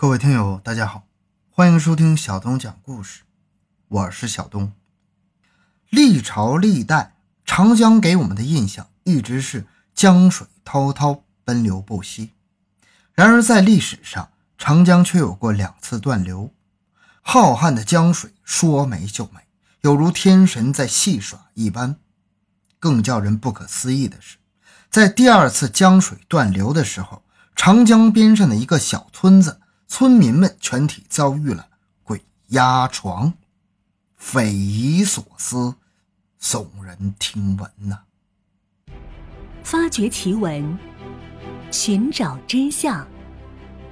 各位听友，大家好，欢迎收听小东讲故事，我是小东。历朝历代，长江给我们的印象一直是江水滔滔，奔流不息。然而在历史上，长江却有过两次断流。浩瀚的江水说没就没，有如天神在戏耍一般。更叫人不可思议的是，在第二次江水断流的时候，长江边上的一个小村子，村民们全体遭遇了鬼压床，匪夷所思，耸人听闻呐！发掘奇闻，寻找真相，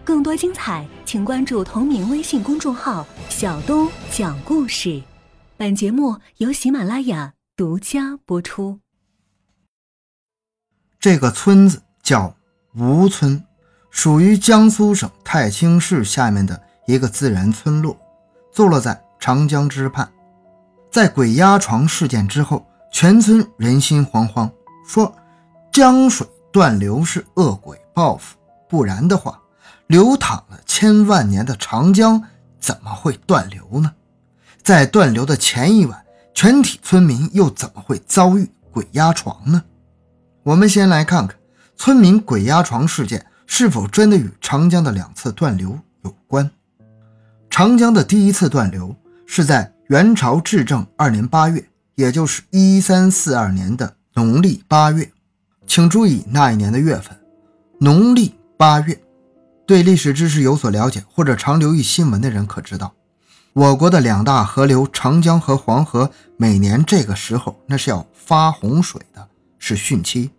更多精彩，请关注同名微信公众号“小东讲故事”。本节目由喜马拉雅独家播出。这个村子叫吴村。属于江苏省泰兴市下面的一个自然村落，坐落在长江之畔。在鬼压床事件之后，全村人心惶惶，说江水断流是恶鬼报复，不然的话，流淌了千万年的长江怎么会断流呢？在断流的前一晚，全体村民又怎么会遭遇鬼压床呢？我们先来看看村民鬼压床事件。是否真的与长江的两次断流有关？长江的第一次断流是在元朝至正二年八月，也就是一三四二年的农历八月。请注意那一年的月份，农历八月。对历史知识有所了解或者常留意新闻的人可知道，我国的两大河流长江和黄河，每年这个时候那是要发洪水的，是汛期，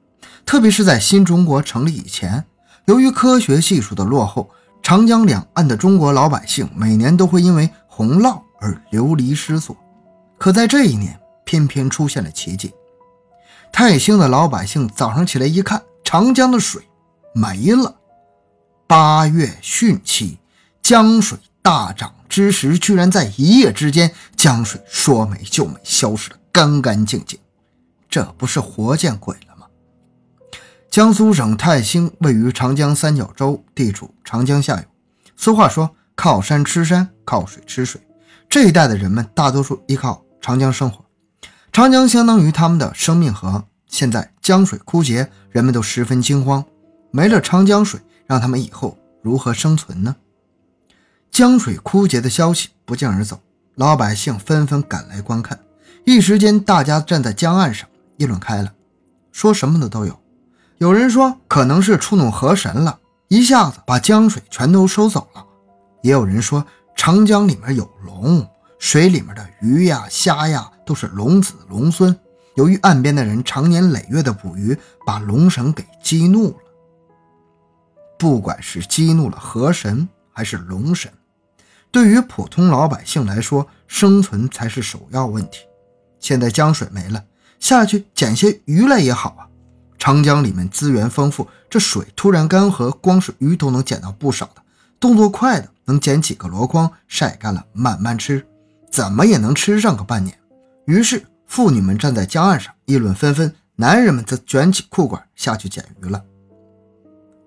特别是在新中国成立以前。由于科学技术的落后，长江两岸的中国老百姓每年都会因为洪涝而流离失所。可在这一年，偏偏出现了奇迹。泰兴的老百姓早上起来一看，长江的水没了。八月汛期，江水大涨之时，居然在一夜之间，江水说没就没，消失得干干净净。这不是活见鬼？江苏省泰兴位于长江三角洲，地处长江下游。俗话说：“靠山吃山，靠水吃水。”这一带的人们大多数依靠长江生活，长江相当于他们的生命河。现在江水枯竭，人们都十分惊慌。没了长江水，让他们以后如何生存呢？江水枯竭的消息不胫而走，老百姓纷纷赶来观看。一时间，大家站在江岸上议论开了，说什么的都有。有人说可能是触怒河神了，一下子把江水全都收走了。也有人说长江里面有龙，水里面的鱼呀、虾呀都是龙子龙孙。由于岸边的人长年累月的捕鱼，把龙神给激怒了。不管是激怒了河神还是龙神，对于普通老百姓来说，生存才是首要问题。现在江水没了，下去捡些鱼来也好啊。长江里面资源丰富，这水突然干涸，光是鱼都能捡到不少的。动作快的能捡几个箩筐，晒干了慢慢吃，怎么也能吃上个半年。于是妇女们站在江岸上议论纷纷，男人们则卷起裤管下去捡鱼了。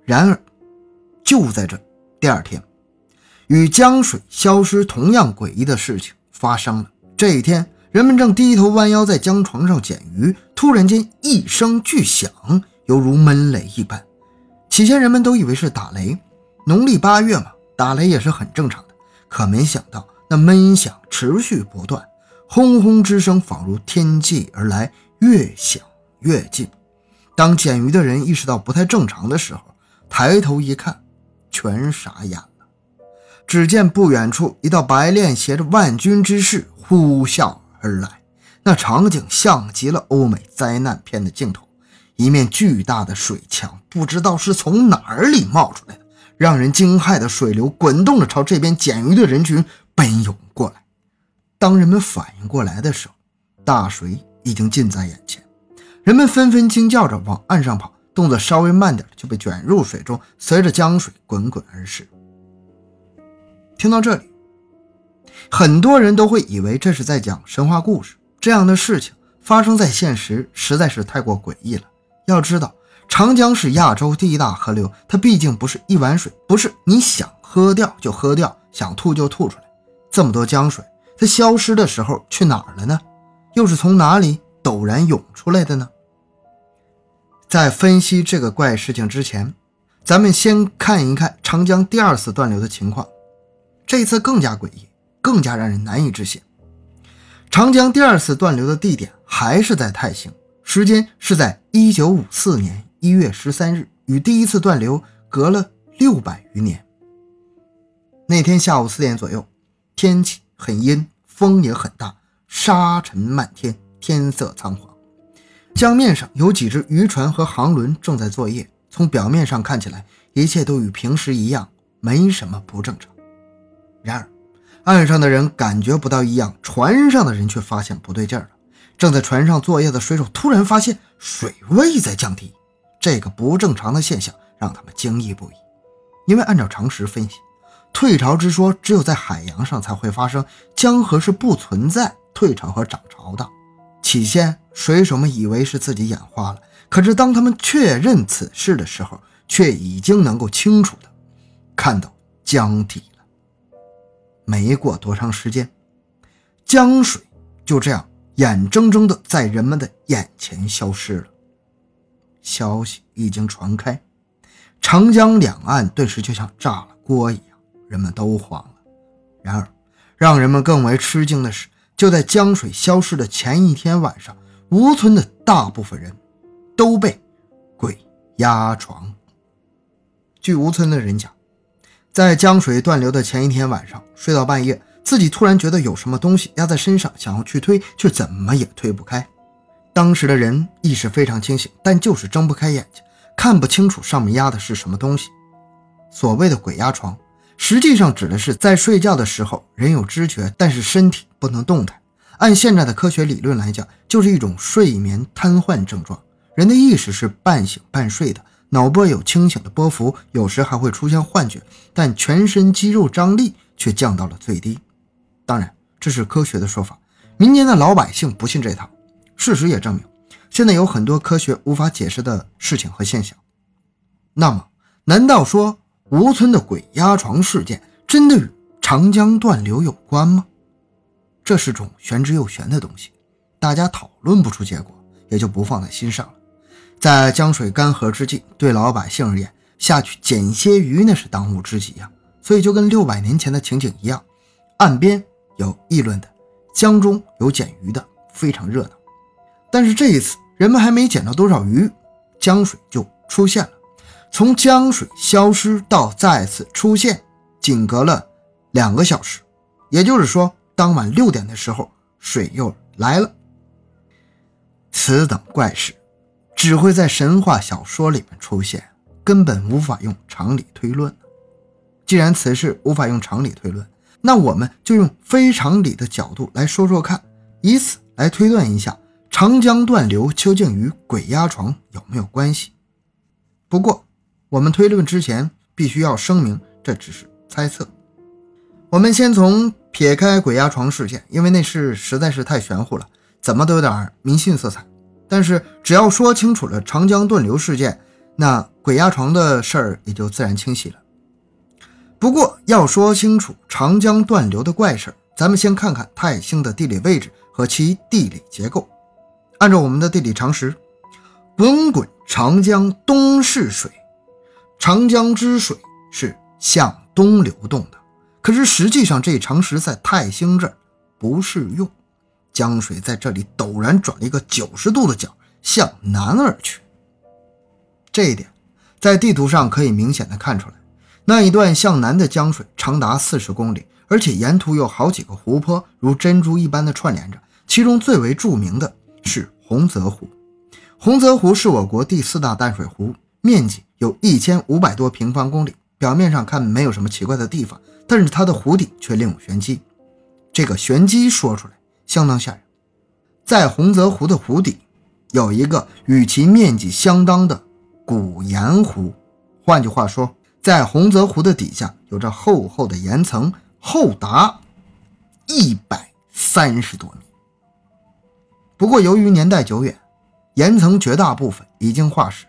然而，就在这第二天，与江水消失同样诡异的事情发生了。这一天。人们正低头弯腰在江床上捡鱼，突然间一声巨响，犹如闷雷一般。起先人们都以为是打雷，农历八月嘛，打雷也是很正常的。可没想到那闷响持续不断，轰轰之声仿如天际而来，越响越近。当捡鱼的人意识到不太正常的时候，抬头一看，全傻眼了。只见不远处一道白练携着万军之势呼啸。而来，那场景像极了欧美灾难片的镜头。一面巨大的水墙，不知道是从哪儿里冒出来的，让人惊骇的水流滚动着朝这边捡鱼的人群奔涌过来。当人们反应过来的时候，大水已经近在眼前，人们纷纷惊叫着往岸上跑，动作稍微慢点就被卷入水中，随着江水滚滚而逝。听到这里。很多人都会以为这是在讲神话故事，这样的事情发生在现实实在是太过诡异了。要知道，长江是亚洲第一大河流，它毕竟不是一碗水，不是你想喝掉就喝掉，想吐就吐出来。这么多江水，它消失的时候去哪儿了呢？又是从哪里陡然涌出来的呢？在分析这个怪事情之前，咱们先看一看长江第二次断流的情况。这次更加诡异，更加让人难以置信。长江第二次断流的地点还是在泰兴，时间是在一九五四年一月十三日，与第一次断流隔了六百余年。那天下午四点左右，天气很阴，风也很大，沙尘漫天，天色苍黄。江面上有几只渔船和航轮正在作业，从表面上看起来，一切都与平时一样，没什么不正常。然而，岸上的人感觉不到异样，船上的人却发现不对劲了。正在船上作业的水手突然发现水位在降低，这个不正常的现象让他们惊异不已。因为按照常识分析，退潮之说只有在海洋上才会发生，江河是不存在退潮和涨潮的。起先，水手们以为是自己眼花了，可是当他们确认此事的时候，却已经能够清楚的看到江底。没过多长时间，江水就这样眼睁睁的在人们的眼前消失了。消息一经传开，长江两岸顿时就像炸了锅一样，人们都慌了。然而，让人们更为吃惊的是。就在江水消失的前一天晚上，吴村的大部分人都被鬼压床。据吴村的人讲，在江水断流的前一天晚上，睡到半夜，自己突然觉得有什么东西压在身上，想要去推，却怎么也推不开。当时的人意识非常清醒，但就是睁不开眼睛，看不清楚上面压的是什么东西。所谓的鬼压床。实际上指的是在睡觉的时候，人有知觉，但是身体不能动弹。按现在的科学理论来讲，就是一种睡眠瘫痪症状。人的意识是半醒半睡的，脑波有清醒的波幅，有时还会出现幻觉，但全身肌肉张力却降到了最低。当然，这是科学的说法，民间的老百姓不信这套。事实也证明，现在有很多科学无法解释的事情和现象。那么，难道说？吴村的鬼压床事件真的与长江断流有关吗？这是种玄之又玄的东西，大家讨论不出结果，也就不放在心上了。在江水干涸之际，对老百姓而言，下去捡些鱼那是当务之急呀。所以就跟六百年前的情景一样，岸边有议论的，江中有捡鱼的，非常热闹。但是这一次，人们还没捡到多少鱼，江水就出现了。从江水消失到再次出现，仅隔了两个小时，也就是说，当晚六点的时候，水又来了。此等怪事，只会在神话小说里面出现，根本无法用常理推论。既然此事无法用常理推论，那我们就用非常理的角度来说说看，以此来推断一下长江断流究竟与鬼压床有没有关系。不过。我们推论之前必须要声明，这只是猜测。我们先从撇开鬼压床事件，因为那事实在是太玄乎了，怎么都有点迷信色彩。但是只要说清楚了长江断流事件，那鬼压床的事儿也就自然清晰了。不过要说清楚长江断流的怪事儿，咱们先看看泰兴的地理位置和其地理结构。按照我们的地理常识，滚滚长江东逝水。长江之水是向东流动的，可是实际上这常识在泰兴这儿不适用。江水在这里陡然转了一个九十度的角，向南而去。这一点在地图上可以明显的看出来。那一段向南的江水长达四十公里，而且沿途有好几个湖泊，如珍珠一般的串联着。其中最为著名的是洪泽湖。洪泽湖是我国第四大淡水湖。面积有一千五百多平方公里，表面上看没有什么奇怪的地方，但是它的湖底却另有玄机。这个玄机说出来相当吓人，在洪泽湖的湖底有一个与其面积相当的古盐湖，换句话说，在洪泽湖的底下有着厚厚的岩层，厚达一百三十多米。不过由于年代久远，岩层绝大部分已经化石。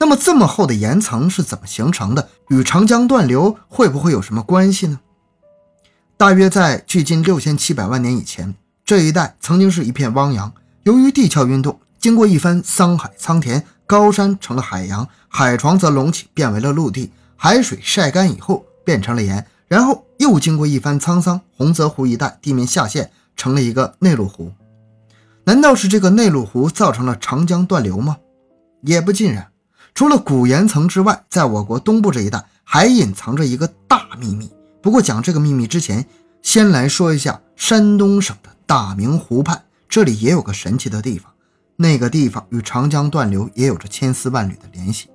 那么这么厚的岩层是怎么形成的？与长江断流会不会有什么关系呢？大约在距今六千七百万年以前，这一带曾经是一片汪洋。由于地壳运动，经过一番桑海桑田，高山成了海洋，海床则隆起，变为了陆地。海水晒干以后变成了盐，然后又经过一番沧桑，洪泽湖一带地面下陷，成了一个内陆湖。难道是这个内陆湖造成了长江断流吗？也不尽然。除了古岩层之外，在我国东部这一带还隐藏着一个大秘密。不过讲这个秘密之前，先来说一下山东省的大明湖畔，这里也有个神奇的地方。那个地方与长江断流也有着千丝万缕的联系。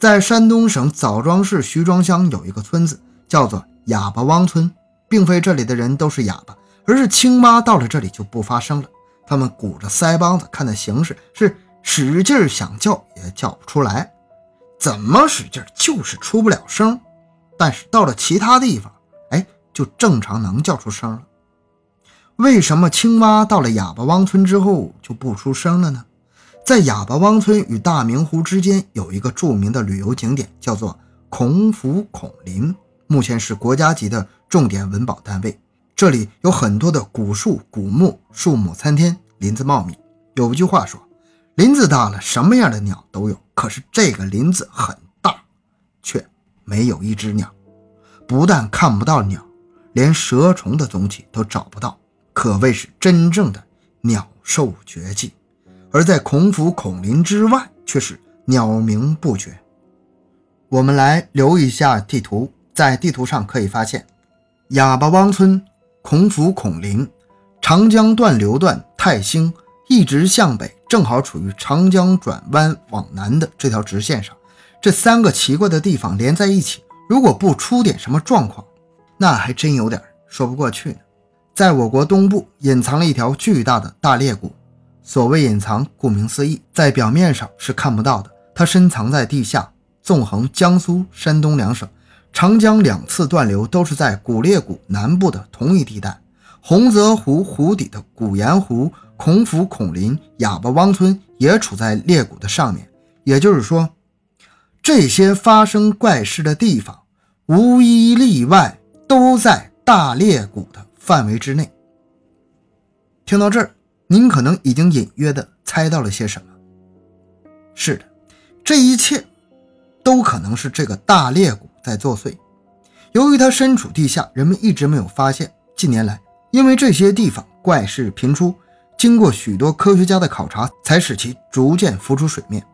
在山东省枣庄市徐庄乡有一个村子，叫做哑巴汪村，并非这里的人都是哑巴，而是青蛙到了这里就不发声了。他们鼓着腮帮子，看的形势是。使劲想叫也叫不出来，怎么使劲就是出不了声。但是到了其他地方，哎，就正常能叫出声了。为什么青蛙到了哑巴汪村之后就不出声了呢？在哑巴汪村与大明湖之间有一个著名的旅游景点，叫做孔府孔林，目前是国家级的重点文保单位。这里有很多的古树古木，树木参天，林子茂密。有句话说。林子大了，什么样的鸟都有。可是这个林子很大，却没有一只鸟。不但看不到鸟，连蛇虫的踪迹都找不到，可谓是真正的鸟兽绝迹。而在孔府孔林之外，却是鸟鸣不绝。我们来留一下地图，在地图上可以发现，哑巴汪村、孔府孔林、长江断流段泰兴。一直向北，正好处于长江转弯往南的这条直线上。这三个奇怪的地方连在一起，如果不出点什么状况，那还真有点说不过去呢。在我国东部隐藏了一条巨大的大裂谷。所谓隐藏，顾名思义，在表面上是看不到的，它深藏在地下，纵横江苏、山东两省。长江两次断流都是在古裂谷南部的同一地带。洪泽湖湖底的古盐湖。孔府、孔林、哑巴汪村也处在裂谷的上面，也就是说，这些发生怪事的地方，无一例外都在大裂谷的范围之内。听到这儿，您可能已经隐约的猜到了些什么。是的，这一切都可能是这个大裂谷在作祟。由于它身处地下，人们一直没有发现。近年来，因为这些地方怪事频出。经过许多科学家的考察，才使其逐渐浮出水面。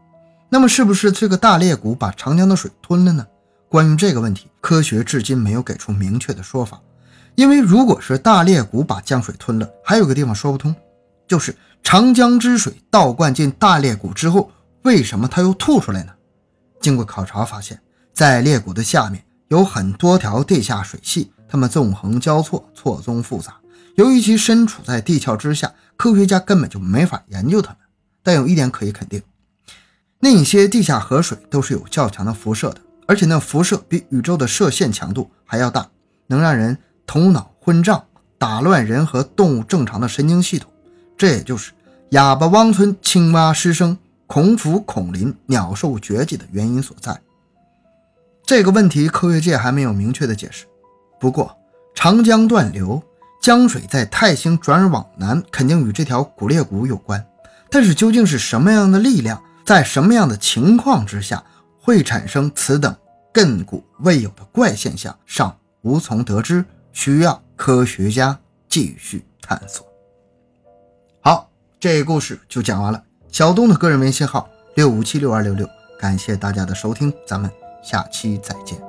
那么，是不是这个大裂谷把长江的水吞了呢？关于这个问题，科学至今没有给出明确的说法。因为如果是大裂谷把江水吞了，还有个地方说不通，就是长江之水倒灌进大裂谷之后，为什么它又吐出来呢？经过考察发现，在裂谷的下面有很多条地下水系，它们纵横交错，错综复杂。由于其身处在地壳之下，科学家根本就没法研究它们。但有一点可以肯定，那些地下河水都是有较强的辐射的，而且那辐射比宇宙的射线强度还要大，能让人头脑昏胀，打乱人和动物正常的神经系统。这也就是哑巴汪村青蛙失声、孔府孔林鸟兽绝迹的原因所在。这个问题科学界还没有明确的解释。不过，长江断流。江水在泰兴转而往南，肯定与这条古裂谷有关。但是究竟是什么样的力量，在什么样的情况之下会产生此等亘古未有的怪现象，尚无从得知，需要科学家继续探索。好，这故事就讲完了。小东的个人微信号六五七六二六六，感谢大家的收听，咱们下期再见。